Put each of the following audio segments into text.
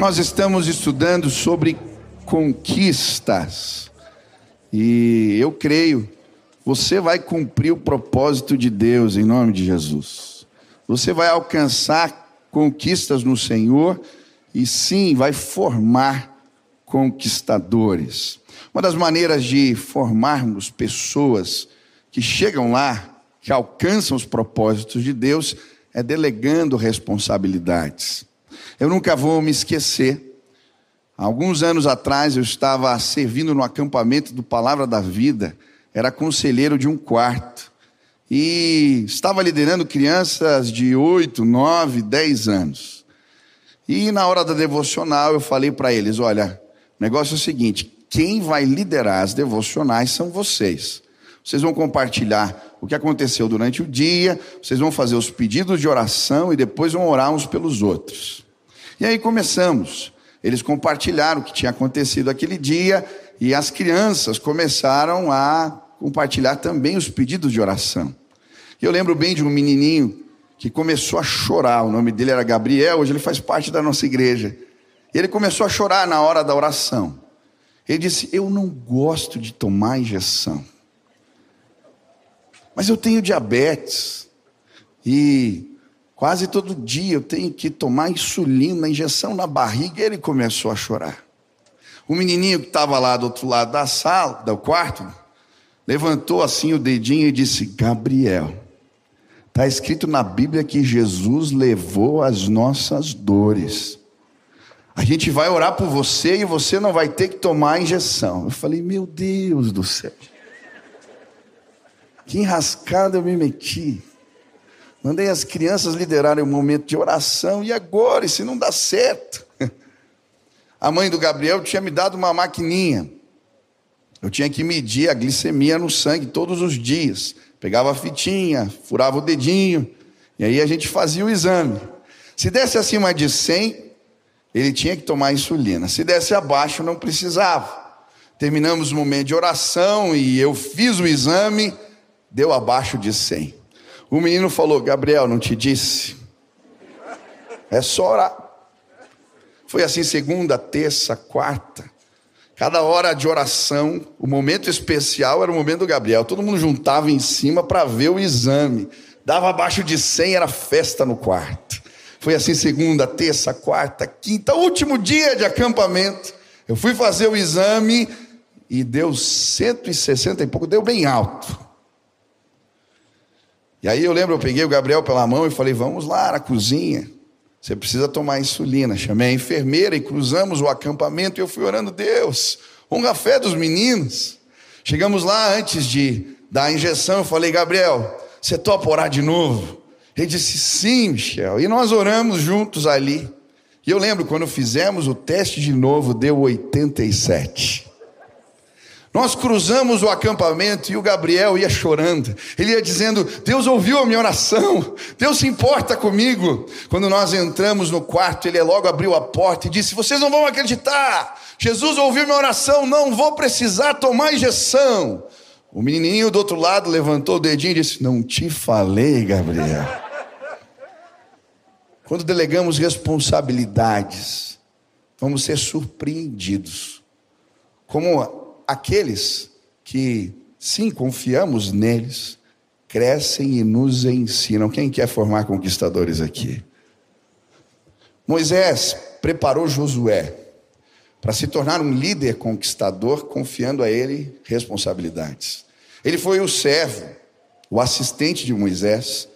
Nós estamos estudando sobre conquistas. E eu creio, você vai cumprir o propósito de Deus em nome de Jesus. Você vai alcançar conquistas no Senhor e sim vai formar conquistadores. Uma das maneiras de formarmos pessoas que chegam lá, que alcançam os propósitos de Deus, é delegando responsabilidades. Eu nunca vou me esquecer. Alguns anos atrás eu estava servindo no acampamento do Palavra da Vida, era conselheiro de um quarto e estava liderando crianças de 8, 9, 10 anos. E na hora da devocional eu falei para eles: olha, o negócio é o seguinte, quem vai liderar as devocionais são vocês. Vocês vão compartilhar o que aconteceu durante o dia, vocês vão fazer os pedidos de oração e depois vão orar uns pelos outros. E aí começamos. Eles compartilharam o que tinha acontecido aquele dia e as crianças começaram a compartilhar também os pedidos de oração. Eu lembro bem de um menininho que começou a chorar, o nome dele era Gabriel, hoje ele faz parte da nossa igreja. Ele começou a chorar na hora da oração. Ele disse: Eu não gosto de tomar injeção, mas eu tenho diabetes e Quase todo dia eu tenho que tomar insulina, injeção na barriga. E ele começou a chorar. O menininho que estava lá do outro lado da sala, do quarto, levantou assim o dedinho e disse: Gabriel, está escrito na Bíblia que Jesus levou as nossas dores. A gente vai orar por você e você não vai ter que tomar a injeção. Eu falei: Meu Deus do céu, que enrascada eu me meti. Mandei as crianças liderarem um momento de oração, e agora, se não dá certo? A mãe do Gabriel tinha me dado uma maquininha. Eu tinha que medir a glicemia no sangue todos os dias. Pegava a fitinha, furava o dedinho, e aí a gente fazia o exame. Se desse acima de 100, ele tinha que tomar insulina. Se desse abaixo, não precisava. Terminamos o momento de oração e eu fiz o exame, deu abaixo de 100. O menino falou: Gabriel, não te disse? É só orar. Foi assim, segunda, terça, quarta. Cada hora de oração, o momento especial era o momento do Gabriel. Todo mundo juntava em cima para ver o exame. Dava abaixo de 100, era festa no quarto. Foi assim, segunda, terça, quarta, quinta, último dia de acampamento. Eu fui fazer o exame e deu 160 e pouco, deu bem alto. E aí eu lembro, eu peguei o Gabriel pela mão e falei: vamos lá na cozinha. Você precisa tomar insulina. Chamei a enfermeira e cruzamos o acampamento e eu fui orando, Deus, honra a fé dos meninos. Chegamos lá antes de dar a injeção, eu falei, Gabriel, você topa orar de novo? Ele disse, sim, Michel. E nós oramos juntos ali. E eu lembro quando fizemos o teste de novo, deu 87. Nós cruzamos o acampamento e o Gabriel ia chorando. Ele ia dizendo: Deus ouviu a minha oração, Deus se importa comigo. Quando nós entramos no quarto, ele logo abriu a porta e disse: Vocês não vão acreditar, Jesus ouviu minha oração, não vou precisar tomar injeção. O menininho do outro lado levantou o dedinho e disse: Não te falei, Gabriel. Quando delegamos responsabilidades, vamos ser surpreendidos. Como aqueles que, sim, confiamos neles, crescem e nos ensinam. Quem quer formar conquistadores aqui? Moisés preparou Josué para se tornar um líder conquistador, confiando a ele responsabilidades. Ele foi o servo, o assistente de Moisés.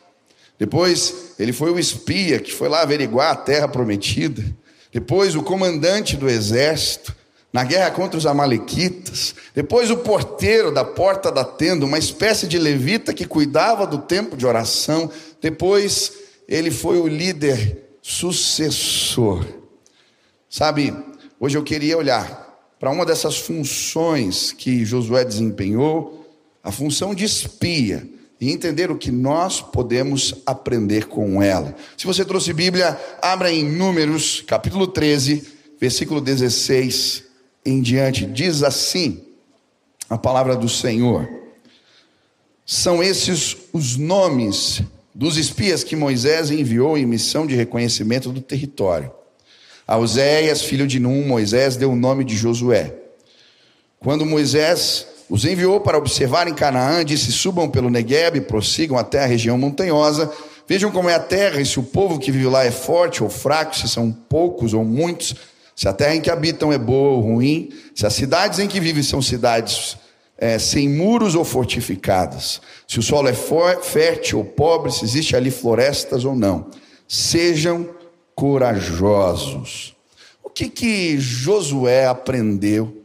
Depois, ele foi o espia que foi lá averiguar a terra prometida. Depois, o comandante do exército na guerra contra os Amalequitas. Depois, o porteiro da porta da tenda, uma espécie de levita que cuidava do tempo de oração. Depois, ele foi o líder sucessor. Sabe, hoje eu queria olhar para uma dessas funções que Josué desempenhou, a função de espia, e entender o que nós podemos aprender com ela. Se você trouxe Bíblia, abra em Números, capítulo 13, versículo 16 em diante. Diz assim a palavra do Senhor. São esses os nomes dos espias que Moisés enviou em missão de reconhecimento do território. A Oséias, filho de Num, Moisés deu o nome de Josué. Quando Moisés os enviou para observar em Canaã, disse: Subam pelo Negueb, prossigam até a região montanhosa, vejam como é a terra e se o povo que vive lá é forte ou fraco, se são poucos ou muitos, se a terra em que habitam é boa ou ruim, se as cidades em que vivem são cidades é, sem muros ou fortificadas, se o solo é fértil ou pobre, se existe ali florestas ou não. Sejam corajosos. O que que Josué aprendeu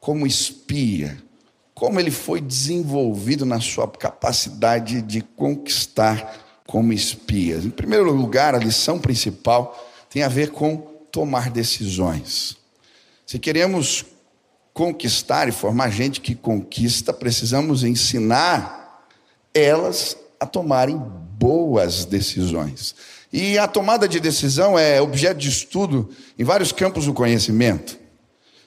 como espia? Como ele foi desenvolvido na sua capacidade de conquistar como espia? Em primeiro lugar, a lição principal tem a ver com tomar decisões. Se queremos conquistar e formar gente que conquista, precisamos ensinar elas a tomarem boas decisões. E a tomada de decisão é objeto de estudo em vários campos do conhecimento.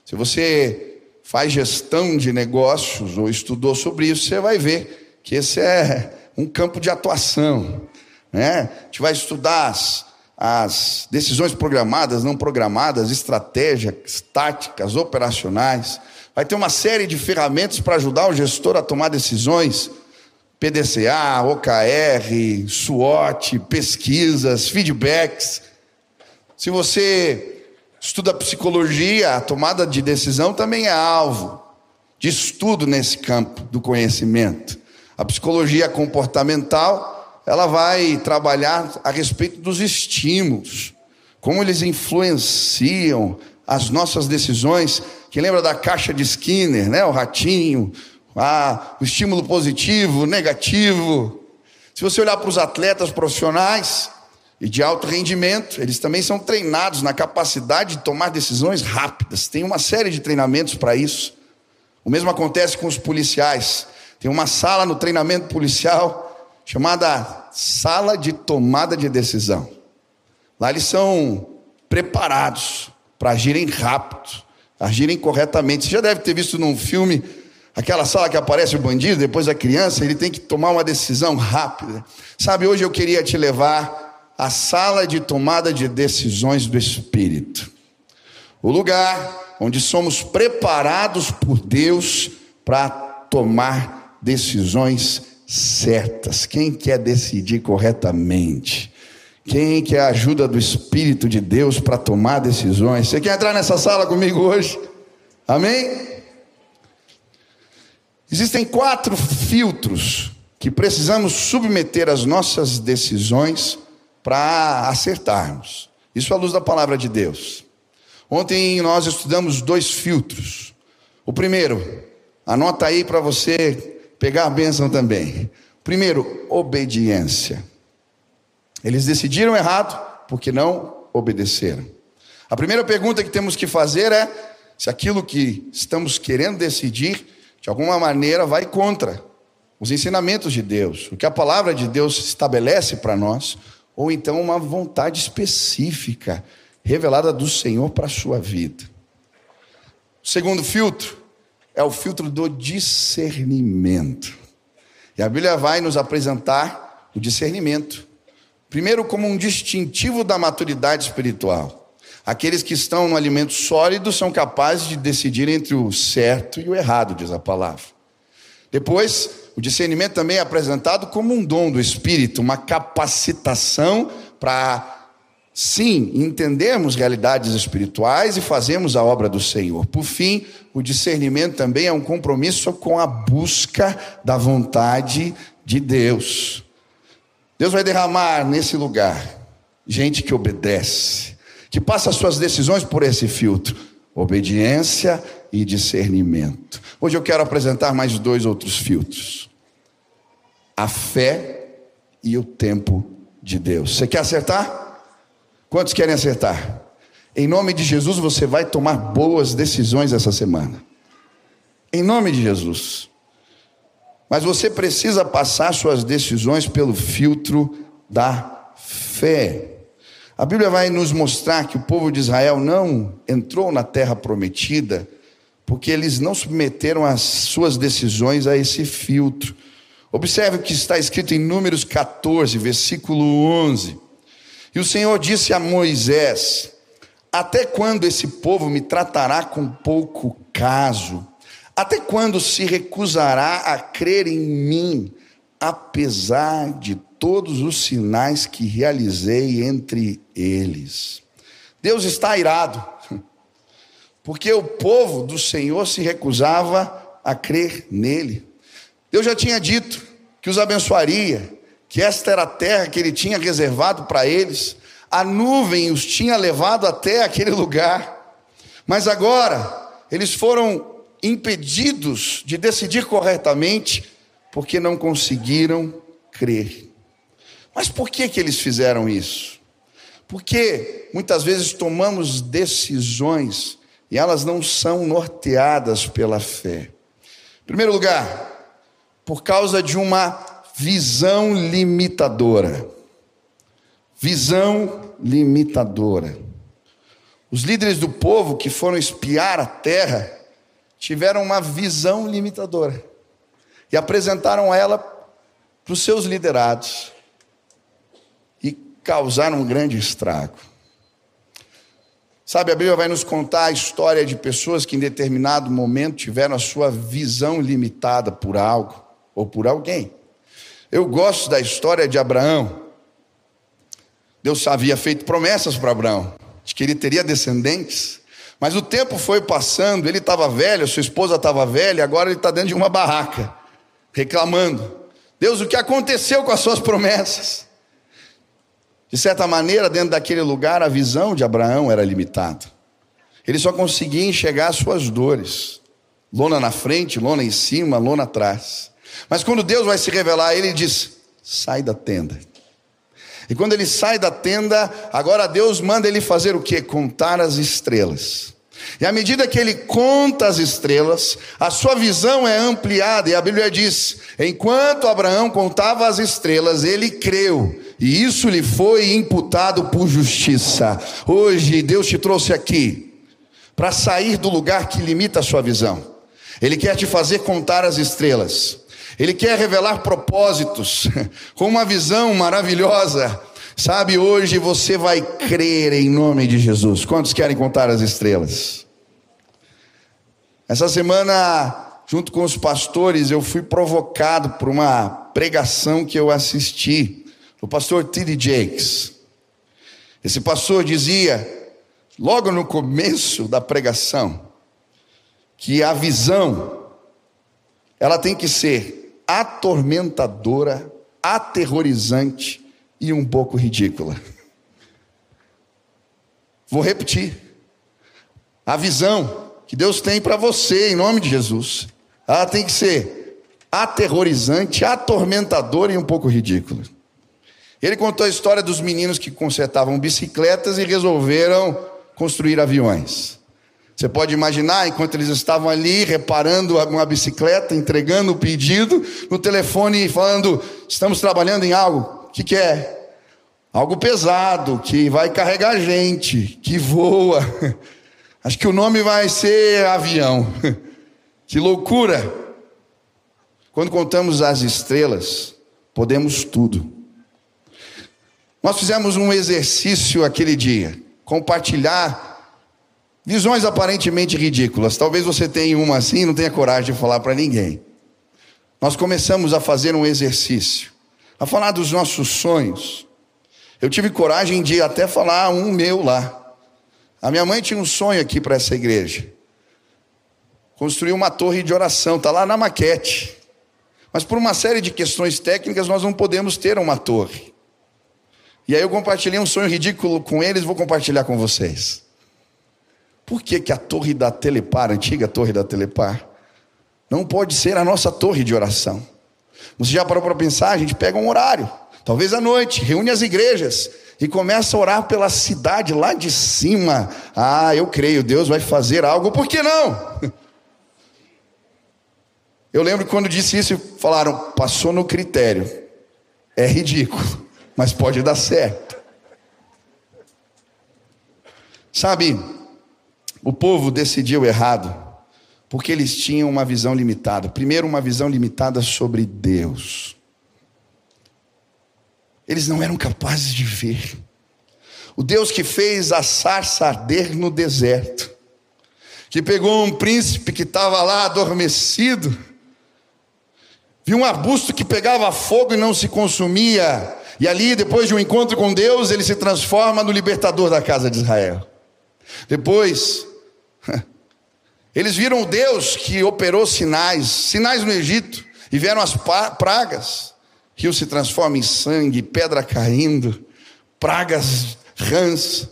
Se você faz gestão de negócios ou estudou sobre isso, você vai ver que esse é um campo de atuação. Né? A gente vai estudar as, as decisões programadas, não programadas, estratégias, táticas, operacionais. Vai ter uma série de ferramentas para ajudar o gestor a tomar decisões PDCA, OKR, SWOT, pesquisas, feedbacks. Se você estuda psicologia, a tomada de decisão também é alvo de estudo nesse campo do conhecimento. A psicologia comportamental, ela vai trabalhar a respeito dos estímulos, como eles influenciam as nossas decisões. Quem lembra da caixa de Skinner, né? O ratinho, o estímulo positivo, negativo. Se você olhar para os atletas profissionais e de alto rendimento, eles também são treinados na capacidade de tomar decisões rápidas. Tem uma série de treinamentos para isso. O mesmo acontece com os policiais. Tem uma sala no treinamento policial chamada sala de tomada de decisão. Lá eles são preparados para agirem rápido, agirem corretamente. Você já deve ter visto num filme Aquela sala que aparece o bandido, depois a criança, ele tem que tomar uma decisão rápida. Sabe, hoje eu queria te levar à sala de tomada de decisões do Espírito. O lugar onde somos preparados por Deus para tomar decisões certas. Quem quer decidir corretamente? Quem quer a ajuda do Espírito de Deus para tomar decisões? Você quer entrar nessa sala comigo hoje? Amém? Existem quatro filtros que precisamos submeter às nossas decisões para acertarmos. Isso à luz da palavra de Deus. Ontem nós estudamos dois filtros. O primeiro, anota aí para você pegar a bênção também. Primeiro, obediência. Eles decidiram errado porque não obedeceram. A primeira pergunta que temos que fazer é se aquilo que estamos querendo decidir de alguma maneira vai contra os ensinamentos de Deus, o que a palavra de Deus estabelece para nós, ou então uma vontade específica revelada do Senhor para a sua vida. Segundo filtro é o filtro do discernimento. E a Bíblia vai nos apresentar o discernimento. Primeiro, como um distintivo da maturidade espiritual. Aqueles que estão no alimento sólido são capazes de decidir entre o certo e o errado, diz a palavra. Depois, o discernimento também é apresentado como um dom do Espírito, uma capacitação para, sim, entendermos realidades espirituais e fazermos a obra do Senhor. Por fim, o discernimento também é um compromisso com a busca da vontade de Deus. Deus vai derramar nesse lugar gente que obedece, que passa as suas decisões por esse filtro: obediência e discernimento. Hoje eu quero apresentar mais dois outros filtros: a fé e o tempo de Deus. Você quer acertar? Quantos querem acertar? Em nome de Jesus, você vai tomar boas decisões essa semana. Em nome de Jesus. Mas você precisa passar suas decisões pelo filtro da fé. A Bíblia vai nos mostrar que o povo de Israel não entrou na terra prometida porque eles não submeteram as suas decisões a esse filtro. Observe o que está escrito em Números 14, versículo 11. E o Senhor disse a Moisés: Até quando esse povo me tratará com pouco caso? Até quando se recusará a crer em mim, apesar de todos os sinais que realizei entre eles? Deus está irado, porque o povo do Senhor se recusava a crer nele. Deus já tinha dito que os abençoaria, que esta era a terra que ele tinha reservado para eles, a nuvem os tinha levado até aquele lugar, mas agora eles foram impedidos de decidir corretamente porque não conseguiram crer. Mas por que, que eles fizeram isso? Porque muitas vezes tomamos decisões e elas não são norteadas pela fé. Em primeiro lugar, por causa de uma visão limitadora. Visão limitadora. Os líderes do povo que foram espiar a terra tiveram uma visão limitadora e apresentaram ela para os seus liderados e causaram um grande estrago. Sabe, a Bíblia vai nos contar a história de pessoas que em determinado momento tiveram a sua visão limitada por algo ou por alguém. Eu gosto da história de Abraão. Deus havia feito promessas para Abraão, de que ele teria descendentes, mas o tempo foi passando, ele estava velho, sua esposa estava velha, agora ele está dentro de uma barraca, reclamando. Deus, o que aconteceu com as suas promessas? De certa maneira, dentro daquele lugar, a visão de Abraão era limitada. Ele só conseguia enxergar as suas dores. Lona na frente, lona em cima, lona atrás. Mas quando Deus vai se revelar ele diz: sai da tenda. E quando ele sai da tenda, agora Deus manda ele fazer o que? Contar as estrelas. E à medida que ele conta as estrelas, a sua visão é ampliada, e a Bíblia diz: enquanto Abraão contava as estrelas, ele creu, e isso lhe foi imputado por justiça. Hoje, Deus te trouxe aqui para sair do lugar que limita a sua visão, Ele quer te fazer contar as estrelas. Ele quer revelar propósitos com uma visão maravilhosa. Sabe, hoje você vai crer em nome de Jesus. Quantos querem contar as estrelas? Essa semana, junto com os pastores, eu fui provocado por uma pregação que eu assisti do pastor T.D. Jakes. Esse pastor dizia, logo no começo da pregação, que a visão ela tem que ser atormentadora, aterrorizante e um pouco ridícula. Vou repetir. A visão que Deus tem para você, em nome de Jesus, ela tem que ser aterrorizante, atormentadora e um pouco ridícula. Ele contou a história dos meninos que consertavam bicicletas e resolveram construir aviões. Você pode imaginar, enquanto eles estavam ali reparando uma bicicleta, entregando o pedido, no telefone falando: estamos trabalhando em algo. O que, que é? Algo pesado, que vai carregar gente, que voa. Acho que o nome vai ser avião. Que loucura! Quando contamos as estrelas, podemos tudo. Nós fizemos um exercício aquele dia, compartilhar Visões aparentemente ridículas. Talvez você tenha uma assim e não tenha coragem de falar para ninguém. Nós começamos a fazer um exercício, a falar dos nossos sonhos. Eu tive coragem de até falar um meu lá. A minha mãe tinha um sonho aqui para essa igreja. Construir uma torre de oração, está lá na maquete. Mas por uma série de questões técnicas nós não podemos ter uma torre. E aí eu compartilhei um sonho ridículo com eles, vou compartilhar com vocês. Por que, que a torre da Telepar, a antiga torre da Telepar, não pode ser a nossa torre de oração? Você já parou para pensar? A gente pega um horário, talvez à noite, reúne as igrejas e começa a orar pela cidade lá de cima. Ah, eu creio, Deus vai fazer algo, por que não? Eu lembro quando disse isso, falaram, passou no critério. É ridículo, mas pode dar certo. Sabe, o povo decidiu errado, porque eles tinham uma visão limitada. Primeiro, uma visão limitada sobre Deus. Eles não eram capazes de ver. O Deus que fez a sarça arder no deserto, que pegou um príncipe que estava lá adormecido, viu um arbusto que pegava fogo e não se consumia, e ali, depois de um encontro com Deus, ele se transforma no libertador da casa de Israel. Depois, eles viram o Deus que operou sinais, sinais no Egito, e vieram as pragas. Rio se transforma em sangue, pedra caindo, pragas, rãs.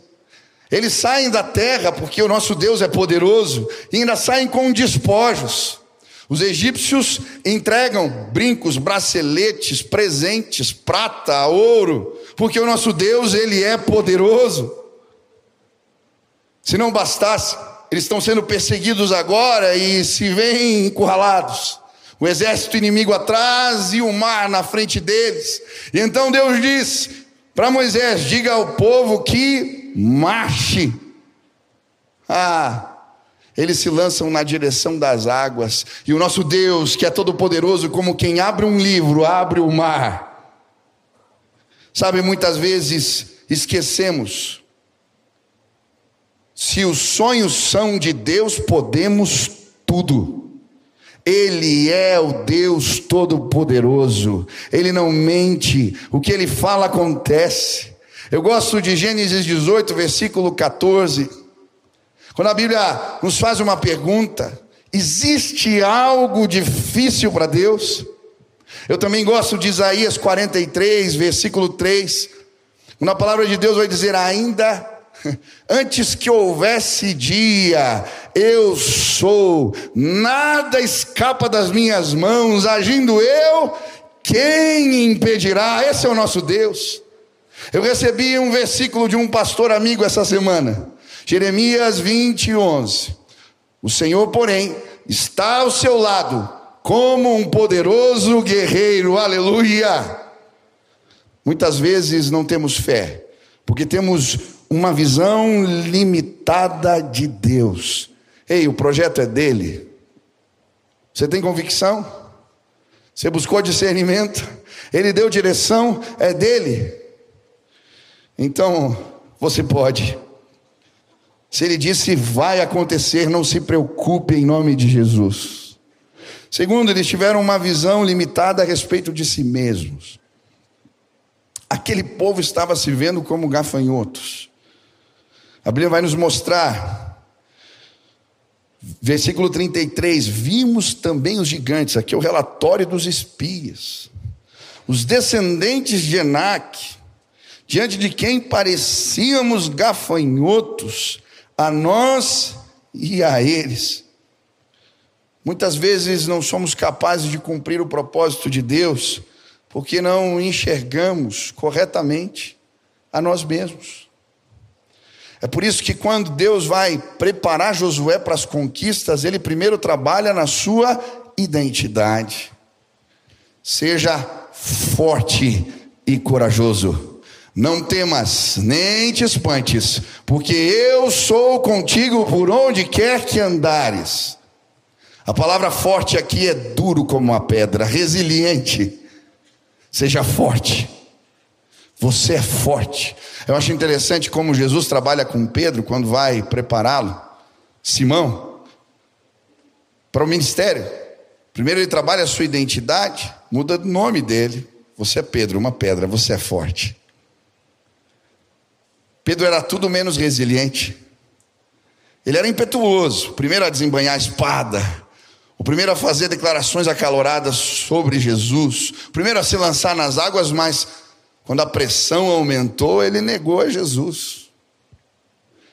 Eles saem da terra porque o nosso Deus é poderoso e ainda saem com despojos. Os egípcios entregam brincos, braceletes, presentes, prata, ouro, porque o nosso Deus, ele é poderoso. Se não bastasse, eles estão sendo perseguidos agora e se veem encurralados. O exército inimigo atrás e o mar na frente deles. E então Deus diz para Moisés: diga ao povo que marche. Ah, eles se lançam na direção das águas, e o nosso Deus, que é todo-poderoso, como quem abre um livro, abre o mar. Sabe, muitas vezes esquecemos. Se os sonhos são de Deus, podemos tudo. Ele é o Deus Todo-Poderoso, Ele não mente, o que Ele fala acontece. Eu gosto de Gênesis 18, versículo 14, quando a Bíblia nos faz uma pergunta: existe algo difícil para Deus? Eu também gosto de Isaías 43, versículo 3, quando a palavra de Deus vai dizer: ainda Antes que houvesse dia, eu sou, nada escapa das minhas mãos, agindo eu, quem impedirá? Esse é o nosso Deus. Eu recebi um versículo de um pastor amigo essa semana, Jeremias 20, 11. O Senhor, porém, está ao seu lado, como um poderoso guerreiro, aleluia. Muitas vezes não temos fé, porque temos uma visão limitada de Deus. Ei, o projeto é dele. Você tem convicção? Você buscou discernimento? Ele deu direção? É dele. Então, você pode. Se ele disse vai acontecer, não se preocupe em nome de Jesus. Segundo, eles tiveram uma visão limitada a respeito de si mesmos. Aquele povo estava se vendo como gafanhotos. A Bíblia vai nos mostrar, versículo 33, vimos também os gigantes, aqui é o relatório dos espias, os descendentes de Enac, diante de quem parecíamos gafanhotos, a nós e a eles. Muitas vezes não somos capazes de cumprir o propósito de Deus, porque não enxergamos corretamente a nós mesmos. É por isso que quando Deus vai preparar Josué para as conquistas, ele primeiro trabalha na sua identidade. Seja forte e corajoso. Não temas, nem te espantes, porque eu sou contigo por onde quer que andares. A palavra forte aqui é duro como uma pedra, resiliente. Seja forte. Você é forte. Eu acho interessante como Jesus trabalha com Pedro quando vai prepará-lo, Simão, para o ministério. Primeiro ele trabalha a sua identidade, muda o nome dele. Você é Pedro, uma pedra, você é forte. Pedro era tudo menos resiliente. Ele era impetuoso, primeiro a desembanhar a espada, o primeiro a fazer declarações acaloradas sobre Jesus, o primeiro a se lançar nas águas, mas quando a pressão aumentou, ele negou a Jesus.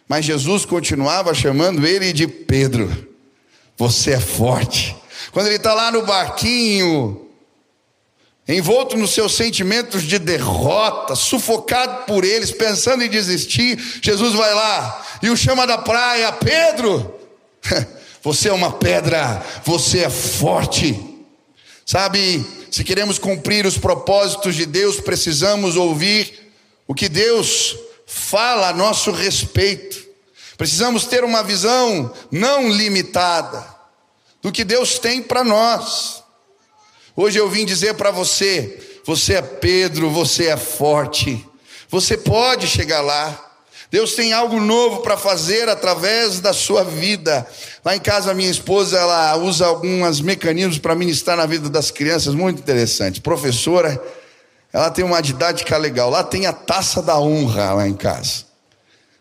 Mas Jesus continuava chamando ele de Pedro. Você é forte. Quando ele está lá no barquinho, envolto nos seus sentimentos de derrota, sufocado por eles, pensando em desistir, Jesus vai lá e o chama da praia: Pedro, você é uma pedra, você é forte. Sabe, se queremos cumprir os propósitos de Deus, precisamos ouvir o que Deus fala a nosso respeito. Precisamos ter uma visão não limitada do que Deus tem para nós. Hoje eu vim dizer para você: você é Pedro, você é forte, você pode chegar lá. Deus tem algo novo para fazer através da sua vida. Lá em casa, minha esposa, ela usa alguns mecanismos para ministrar na vida das crianças, muito interessante. Professora, ela tem uma didática legal. Lá tem a taça da honra, lá em casa.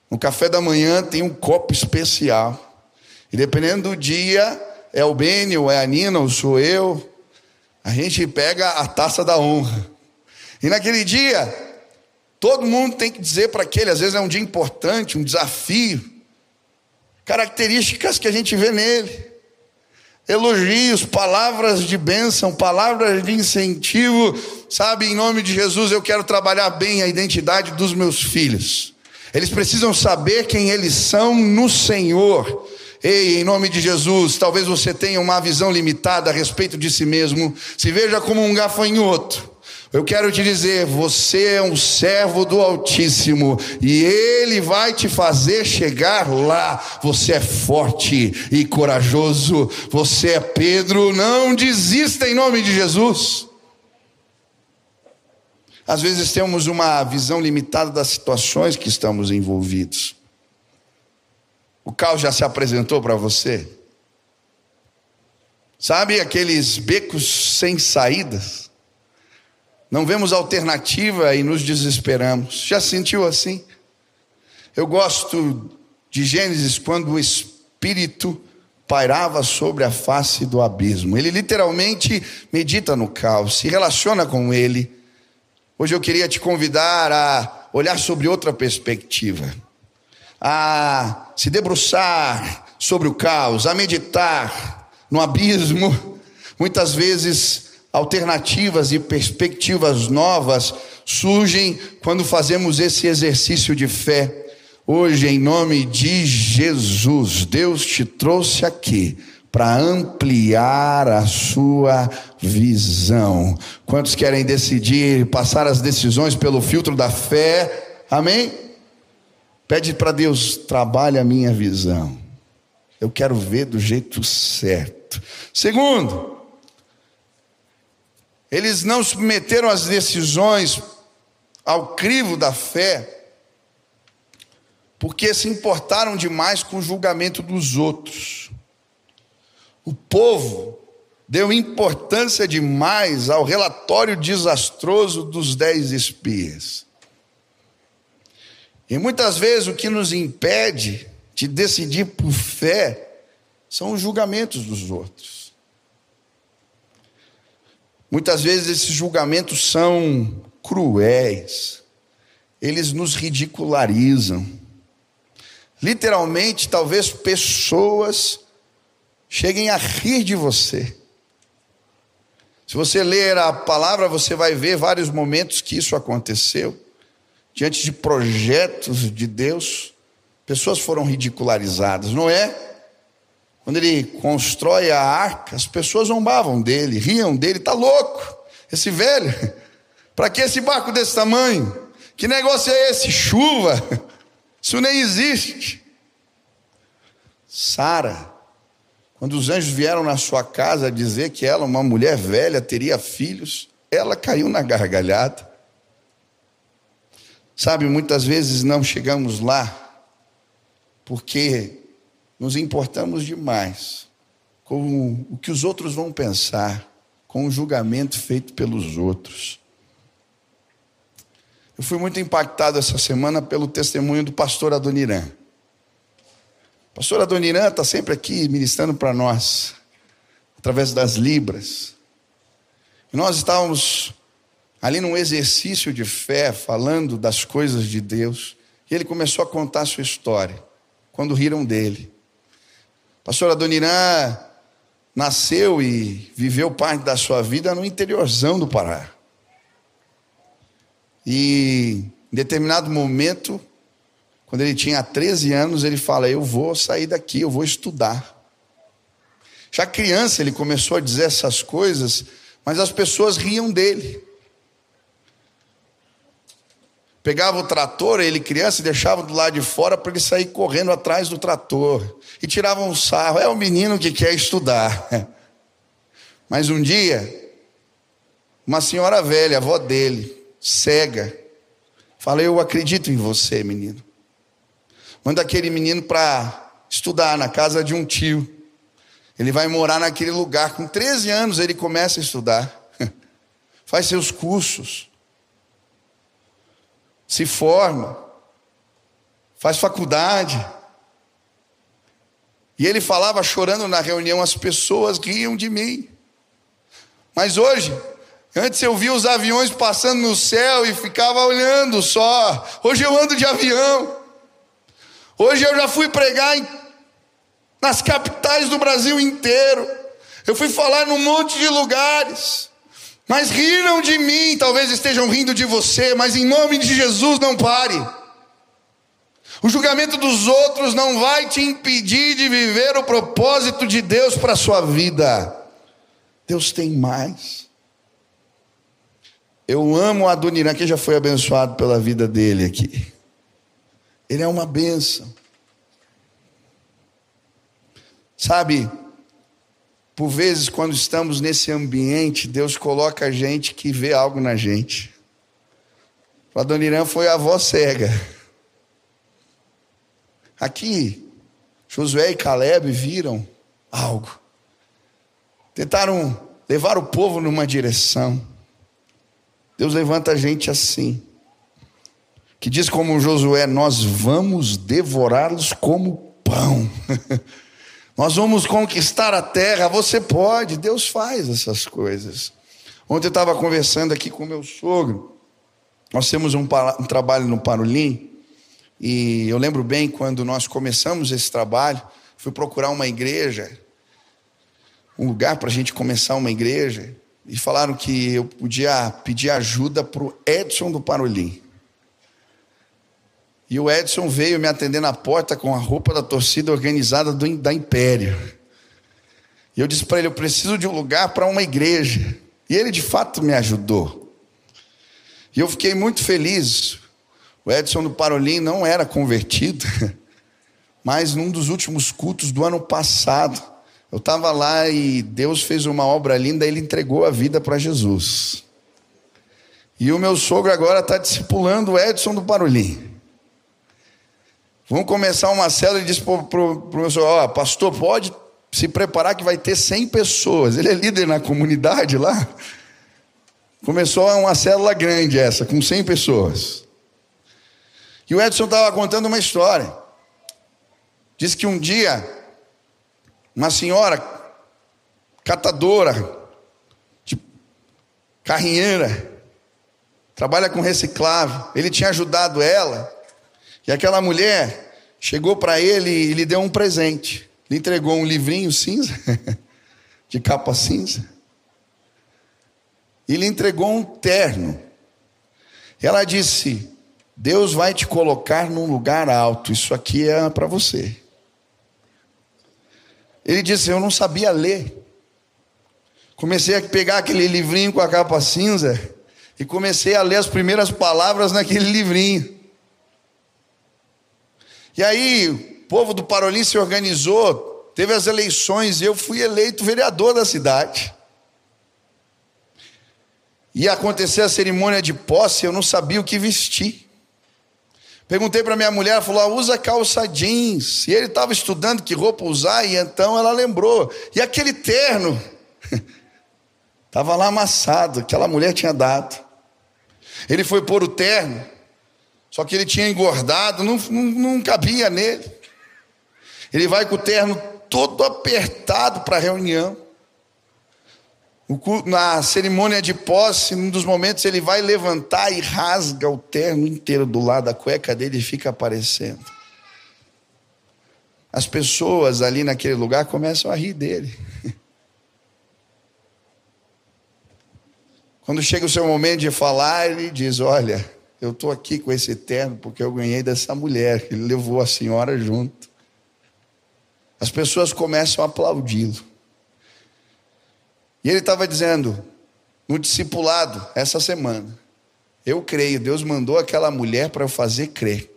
No café da manhã tem um copo especial. E dependendo do dia, é o Beni, ou é a Nina, ou sou eu. A gente pega a taça da honra. E naquele dia, Todo mundo tem que dizer para aquele, às vezes é um dia importante, um desafio, características que a gente vê nele. Elogios, palavras de bênção, palavras de incentivo, sabe, em nome de Jesus eu quero trabalhar bem a identidade dos meus filhos. Eles precisam saber quem eles são no Senhor. Ei, em nome de Jesus, talvez você tenha uma visão limitada a respeito de si mesmo, se veja como um gafanhoto. Eu quero te dizer, você é um servo do Altíssimo e ele vai te fazer chegar lá. Você é forte e corajoso. Você é Pedro, não desista em nome de Jesus. Às vezes temos uma visão limitada das situações que estamos envolvidos. O caos já se apresentou para você? Sabe aqueles becos sem saídas? Não vemos alternativa e nos desesperamos. Já sentiu assim? Eu gosto de Gênesis quando o Espírito pairava sobre a face do abismo. Ele literalmente medita no caos, se relaciona com ele. Hoje eu queria te convidar a olhar sobre outra perspectiva, a se debruçar sobre o caos, a meditar no abismo. Muitas vezes alternativas e perspectivas novas surgem quando fazemos esse exercício de fé. Hoje, em nome de Jesus, Deus te trouxe aqui para ampliar a sua visão. Quantos querem decidir passar as decisões pelo filtro da fé? Amém? Pede para Deus, trabalhe a minha visão. Eu quero ver do jeito certo. Segundo, eles não submeteram as decisões ao crivo da fé, porque se importaram demais com o julgamento dos outros. O povo deu importância demais ao relatório desastroso dos dez espias. E muitas vezes o que nos impede de decidir por fé são os julgamentos dos outros. Muitas vezes esses julgamentos são cruéis, eles nos ridicularizam. Literalmente, talvez pessoas cheguem a rir de você. Se você ler a palavra, você vai ver vários momentos que isso aconteceu. Diante de projetos de Deus, pessoas foram ridicularizadas, não é? Quando ele constrói a arca, as pessoas zombavam dele, riam dele, tá louco, esse velho. Para que esse barco desse tamanho? Que negócio é esse? Chuva? Isso nem existe. Sara, quando os anjos vieram na sua casa dizer que ela, uma mulher velha, teria filhos, ela caiu na gargalhada. Sabe, muitas vezes não chegamos lá porque nos importamos demais com o que os outros vão pensar, com o julgamento feito pelos outros. Eu fui muito impactado essa semana pelo testemunho do pastor Adoniran. O pastor Adoniran está sempre aqui ministrando para nós, através das Libras. E nós estávamos ali num exercício de fé, falando das coisas de Deus, e ele começou a contar a sua história, quando riram dele. Pastor Adoniran nasceu e viveu parte da sua vida no interiorzão do Pará. E em determinado momento, quando ele tinha 13 anos, ele fala: Eu vou sair daqui, eu vou estudar. Já criança, ele começou a dizer essas coisas, mas as pessoas riam dele. Pegava o trator, ele criança, e deixava do lado de fora para ele sair correndo atrás do trator. E tirava um sarro. É o menino que quer estudar. Mas um dia, uma senhora velha, avó dele, cega, fala: Eu acredito em você, menino. manda aquele menino para estudar na casa de um tio. Ele vai morar naquele lugar. Com 13 anos ele começa a estudar. Faz seus cursos. Se forma. Faz faculdade. E ele falava chorando na reunião, as pessoas riam de mim. Mas hoje, antes eu via os aviões passando no céu e ficava olhando só. Hoje eu ando de avião. Hoje eu já fui pregar em, nas capitais do Brasil inteiro. Eu fui falar num monte de lugares. Mas riram de mim, talvez estejam rindo de você, mas em nome de Jesus não pare. O julgamento dos outros não vai te impedir de viver o propósito de Deus para a sua vida. Deus tem mais. Eu amo Adoniran, que já foi abençoado pela vida dele aqui. Ele é uma benção. Sabe, por vezes, quando estamos nesse ambiente, Deus coloca a gente que vê algo na gente. A Adoniran foi a avó cega. Aqui, Josué e Caleb viram algo. Tentaram levar o povo numa direção. Deus levanta a gente assim. Que diz como Josué: Nós vamos devorá-los como pão. Nós vamos conquistar a terra. Você pode, Deus faz essas coisas. Ontem eu estava conversando aqui com meu sogro. Nós temos um, um trabalho no Parolim e eu lembro bem quando nós começamos esse trabalho, fui procurar uma igreja, um lugar para a gente começar uma igreja, e falaram que eu podia pedir ajuda para o Edson do Parolim. E o Edson veio me atender na porta com a roupa da torcida organizada do, da Império. E eu disse para ele: Eu preciso de um lugar para uma igreja. E ele de fato me ajudou. E eu fiquei muito feliz, o Edson do Parolim não era convertido, mas num dos últimos cultos do ano passado, eu estava lá e Deus fez uma obra linda, ele entregou a vida para Jesus. E o meu sogro agora está discipulando o Edson do Parolim. Vamos começar uma célula e disse para o sogro: Ó, pastor, pode se preparar que vai ter 100 pessoas. Ele é líder na comunidade lá. Começou uma célula grande essa, com 100 pessoas. E o Edson estava contando uma história. Diz que um dia, uma senhora catadora, carrinheira, trabalha com reciclável, ele tinha ajudado ela, e aquela mulher chegou para ele e lhe deu um presente. Lhe entregou um livrinho cinza, de capa cinza, e lhe entregou um terno. Ela disse: Deus vai te colocar num lugar alto, isso aqui é para você. Ele disse: Eu não sabia ler. Comecei a pegar aquele livrinho com a capa cinza e comecei a ler as primeiras palavras naquele livrinho. E aí, o povo do Parolim se organizou, teve as eleições eu fui eleito vereador da cidade. Ia acontecer a cerimônia de posse, eu não sabia o que vestir. Perguntei para minha mulher, ela falou: ah, usa calça jeans. E ele estava estudando que roupa usar, e então ela lembrou. E aquele terno, estava lá amassado, aquela mulher tinha dado. Ele foi pôr o terno, só que ele tinha engordado, não, não, não cabia nele. Ele vai com o terno todo apertado para a reunião na cerimônia de posse, num dos momentos, ele vai levantar e rasga o terno inteiro do lado da cueca dele e fica aparecendo. As pessoas ali naquele lugar começam a rir dele. Quando chega o seu momento de falar, ele diz: Olha, eu estou aqui com esse terno porque eu ganhei dessa mulher, ele levou a senhora junto. As pessoas começam a aplaudi-lo. E ele estava dizendo, no discipulado, essa semana, eu creio, Deus mandou aquela mulher para eu fazer crer.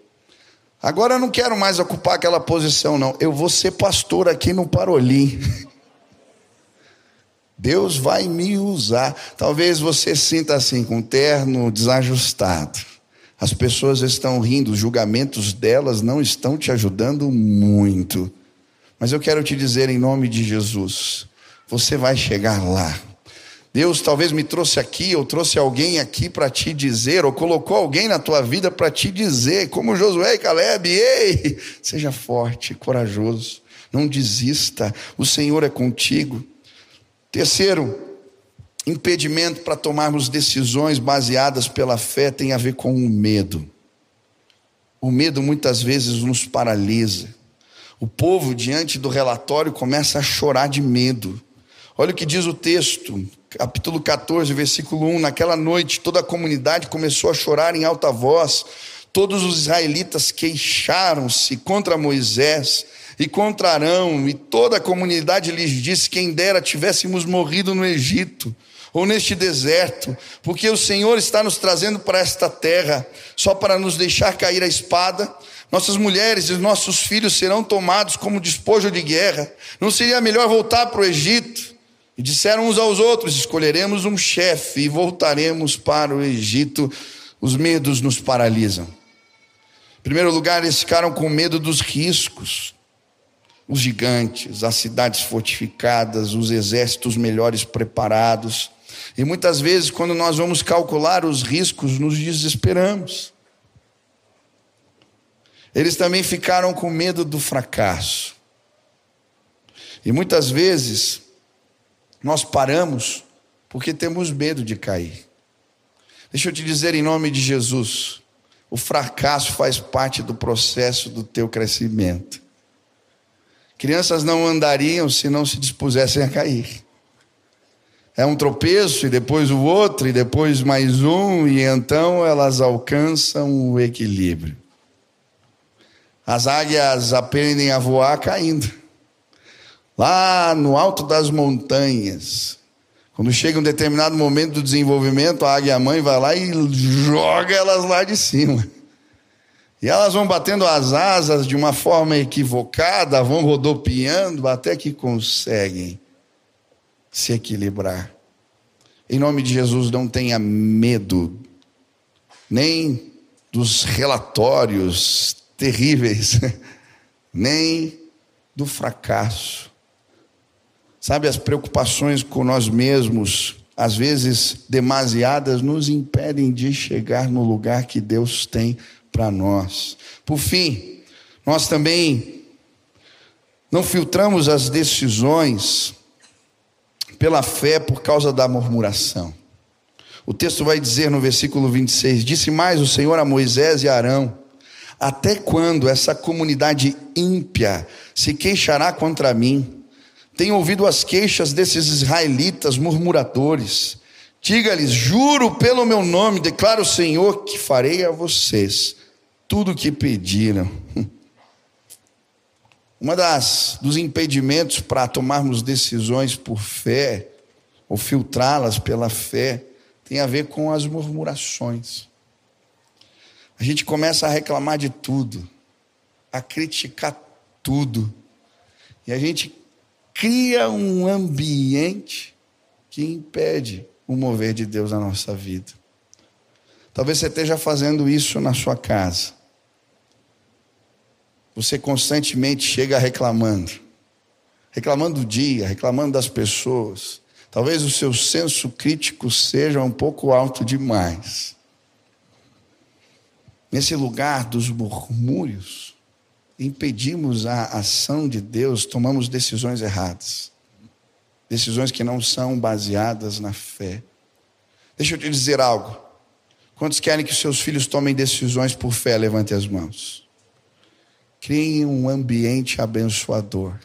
Agora eu não quero mais ocupar aquela posição, não. Eu vou ser pastor aqui no Parolim. Deus vai me usar. Talvez você sinta assim, com o terno desajustado, As pessoas estão rindo, os julgamentos delas não estão te ajudando muito. Mas eu quero te dizer em nome de Jesus: você vai chegar lá. Deus talvez me trouxe aqui, ou trouxe alguém aqui para te dizer, ou colocou alguém na tua vida para te dizer, como Josué e Caleb, ei, seja forte, corajoso, não desista, o Senhor é contigo. Terceiro, impedimento para tomarmos decisões baseadas pela fé tem a ver com o medo. O medo muitas vezes nos paralisa. O povo, diante do relatório, começa a chorar de medo. Olha o que diz o texto, capítulo 14, versículo 1. Naquela noite, toda a comunidade começou a chorar em alta voz. Todos os israelitas queixaram-se contra Moisés e contra Arão, e toda a comunidade lhes disse: Quem dera tivéssemos morrido no Egito ou neste deserto, porque o Senhor está nos trazendo para esta terra, só para nos deixar cair a espada. Nossas mulheres e nossos filhos serão tomados como despojo de guerra. Não seria melhor voltar para o Egito? E disseram uns aos outros: Escolheremos um chefe e voltaremos para o Egito. Os medos nos paralisam. Em primeiro lugar, eles ficaram com medo dos riscos. Os gigantes, as cidades fortificadas, os exércitos melhores preparados. E muitas vezes, quando nós vamos calcular os riscos, nos desesperamos. Eles também ficaram com medo do fracasso. E muitas vezes, nós paramos porque temos medo de cair. Deixa eu te dizer em nome de Jesus: o fracasso faz parte do processo do teu crescimento. Crianças não andariam se não se dispusessem a cair. É um tropeço, e depois o outro, e depois mais um, e então elas alcançam o equilíbrio. As águias aprendem a voar caindo lá no alto das montanhas. Quando chega um determinado momento do desenvolvimento, a águia mãe vai lá e joga elas lá de cima. E elas vão batendo as asas de uma forma equivocada, vão rodopiando até que conseguem se equilibrar. Em nome de Jesus, não tenha medo, nem dos relatórios terríveis, nem do fracasso. Sabe, as preocupações com nós mesmos, às vezes demasiadas, nos impedem de chegar no lugar que Deus tem para nós. Por fim, nós também não filtramos as decisões pela fé por causa da murmuração. O texto vai dizer no versículo 26: Disse mais o Senhor a Moisés e a Arão: Até quando essa comunidade ímpia se queixará contra mim? Tenho ouvido as queixas desses israelitas murmuradores. Diga-lhes: juro pelo meu nome, declara o Senhor que farei a vocês tudo o que pediram. Uma das dos impedimentos para tomarmos decisões por fé ou filtrá-las pela fé tem a ver com as murmurações. A gente começa a reclamar de tudo, a criticar tudo. E a gente cria um ambiente que impede o mover de Deus na nossa vida. Talvez você esteja fazendo isso na sua casa. Você constantemente chega reclamando, reclamando do dia, reclamando das pessoas. Talvez o seu senso crítico seja um pouco alto demais. Nesse lugar dos murmúrios, impedimos a ação de Deus, tomamos decisões erradas. Decisões que não são baseadas na fé. Deixa eu te dizer algo. Quantos querem que seus filhos tomem decisões por fé? Levante as mãos. Criem um ambiente abençoador.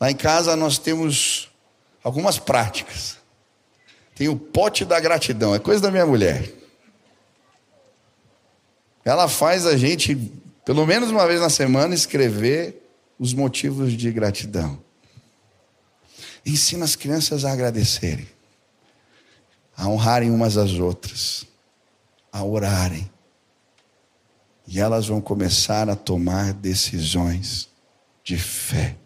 Lá em casa nós temos algumas práticas. Tem o pote da gratidão, é coisa da minha mulher. Ela faz a gente, pelo menos uma vez na semana, escrever os motivos de gratidão. Ensina as crianças a agradecerem, a honrarem umas às outras, a orarem. E elas vão começar a tomar decisões de fé.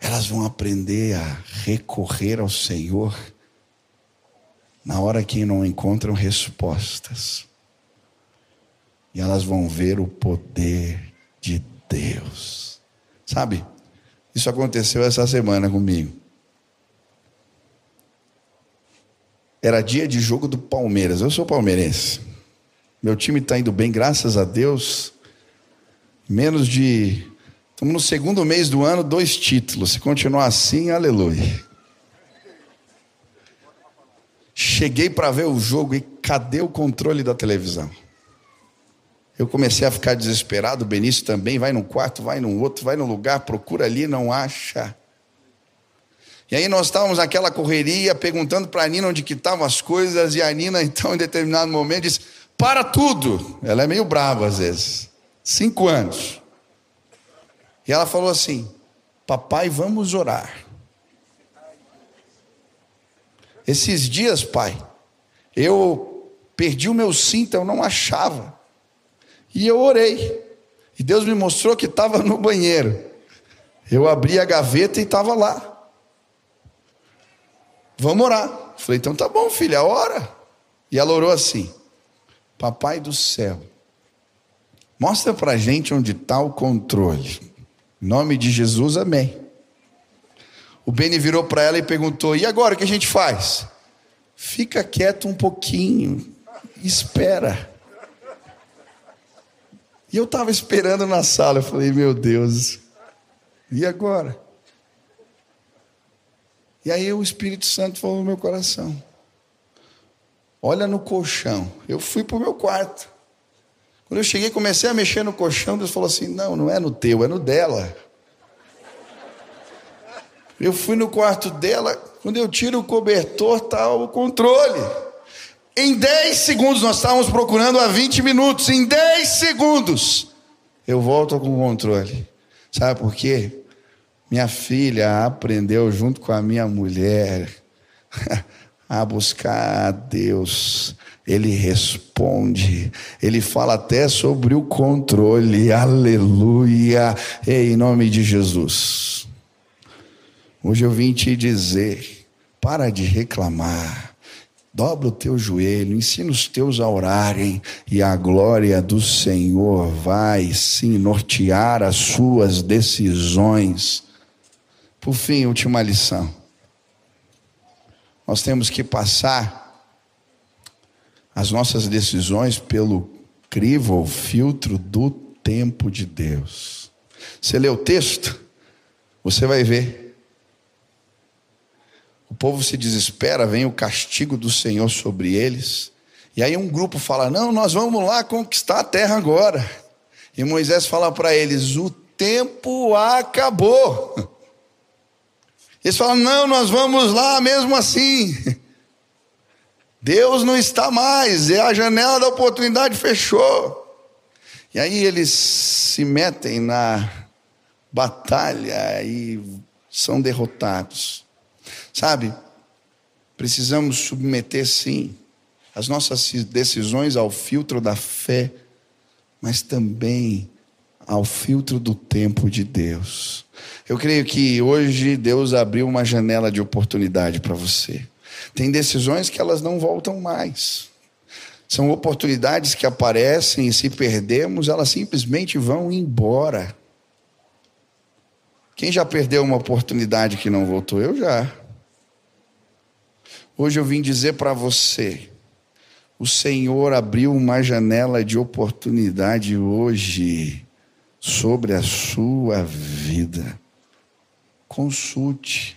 Elas vão aprender a recorrer ao Senhor na hora que não encontram respostas. E elas vão ver o poder de Deus. Sabe? Isso aconteceu essa semana comigo. Era dia de jogo do Palmeiras. Eu sou palmeirense. Meu time está indo bem, graças a Deus. Menos de. Estamos no segundo mês do ano, dois títulos. Se continuar assim, aleluia. Cheguei para ver o jogo e cadê o controle da televisão? Eu comecei a ficar desesperado, o Benício também, vai num quarto, vai num outro, vai num lugar, procura ali, não acha. E aí nós estávamos naquela correria, perguntando para a Nina onde que estavam as coisas, e a Nina, então, em determinado momento, disse, para tudo. Ela é meio brava às vezes. Cinco anos. E ela falou assim, papai, vamos orar. Esses dias, pai, eu perdi o meu cinto, eu não achava. E eu orei. E Deus me mostrou que estava no banheiro. Eu abri a gaveta e estava lá. Vamos orar. Falei, então tá bom, filha, ora. E ela orou assim: Papai do céu, mostra para gente onde está o controle. Em nome de Jesus, amém. O Beni virou para ela e perguntou: E agora o que a gente faz? Fica quieto um pouquinho, espera. E eu estava esperando na sala, eu falei: Meu Deus, e agora? E aí o Espírito Santo falou no meu coração: Olha no colchão. Eu fui para o meu quarto. Quando eu cheguei, comecei a mexer no colchão, Deus falou assim: Não, não é no teu, é no dela. Eu fui no quarto dela, quando eu tiro o cobertor, está o controle. Em 10 segundos, nós estávamos procurando há 20 minutos. Em 10 segundos, eu volto com o controle. Sabe por quê? Minha filha aprendeu junto com a minha mulher a buscar a Deus. Ele responde, ele fala até sobre o controle, aleluia, em nome de Jesus. Hoje eu vim te dizer: para de reclamar, dobra o teu joelho, ensina os teus a orarem, e a glória do Senhor vai sim nortear as suas decisões. Por fim, última lição. Nós temos que passar as nossas decisões pelo crivo filtro do tempo de Deus. Você lê o texto, você vai ver o povo se desespera, vem o castigo do Senhor sobre eles. E aí um grupo fala: Não, nós vamos lá conquistar a terra agora. E Moisés fala para eles: O tempo acabou. Eles falam: Não, nós vamos lá mesmo assim. Deus não está mais, é a janela da oportunidade fechou. E aí eles se metem na batalha e são derrotados. Sabe, precisamos submeter sim as nossas decisões ao filtro da fé, mas também ao filtro do tempo de Deus. Eu creio que hoje Deus abriu uma janela de oportunidade para você. Tem decisões que elas não voltam mais. São oportunidades que aparecem e se perdemos, elas simplesmente vão embora. Quem já perdeu uma oportunidade que não voltou? Eu já. Hoje eu vim dizer para você: o Senhor abriu uma janela de oportunidade hoje sobre a sua vida. Consulte.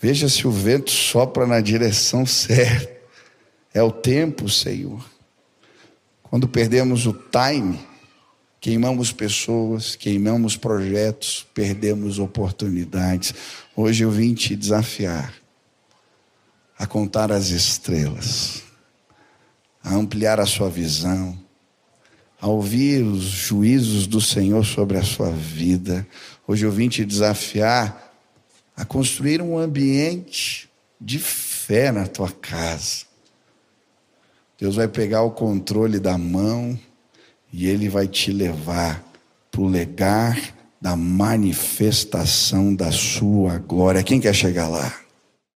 Veja se o vento sopra na direção certa. É o tempo, Senhor. Quando perdemos o time, queimamos pessoas, queimamos projetos, perdemos oportunidades. Hoje eu vim te desafiar a contar as estrelas, a ampliar a sua visão, a ouvir os juízos do Senhor sobre a sua vida. Hoje eu vim te desafiar a construir um ambiente de fé na tua casa. Deus vai pegar o controle da mão e Ele vai te levar para o legar da manifestação da sua glória. Quem quer chegar lá?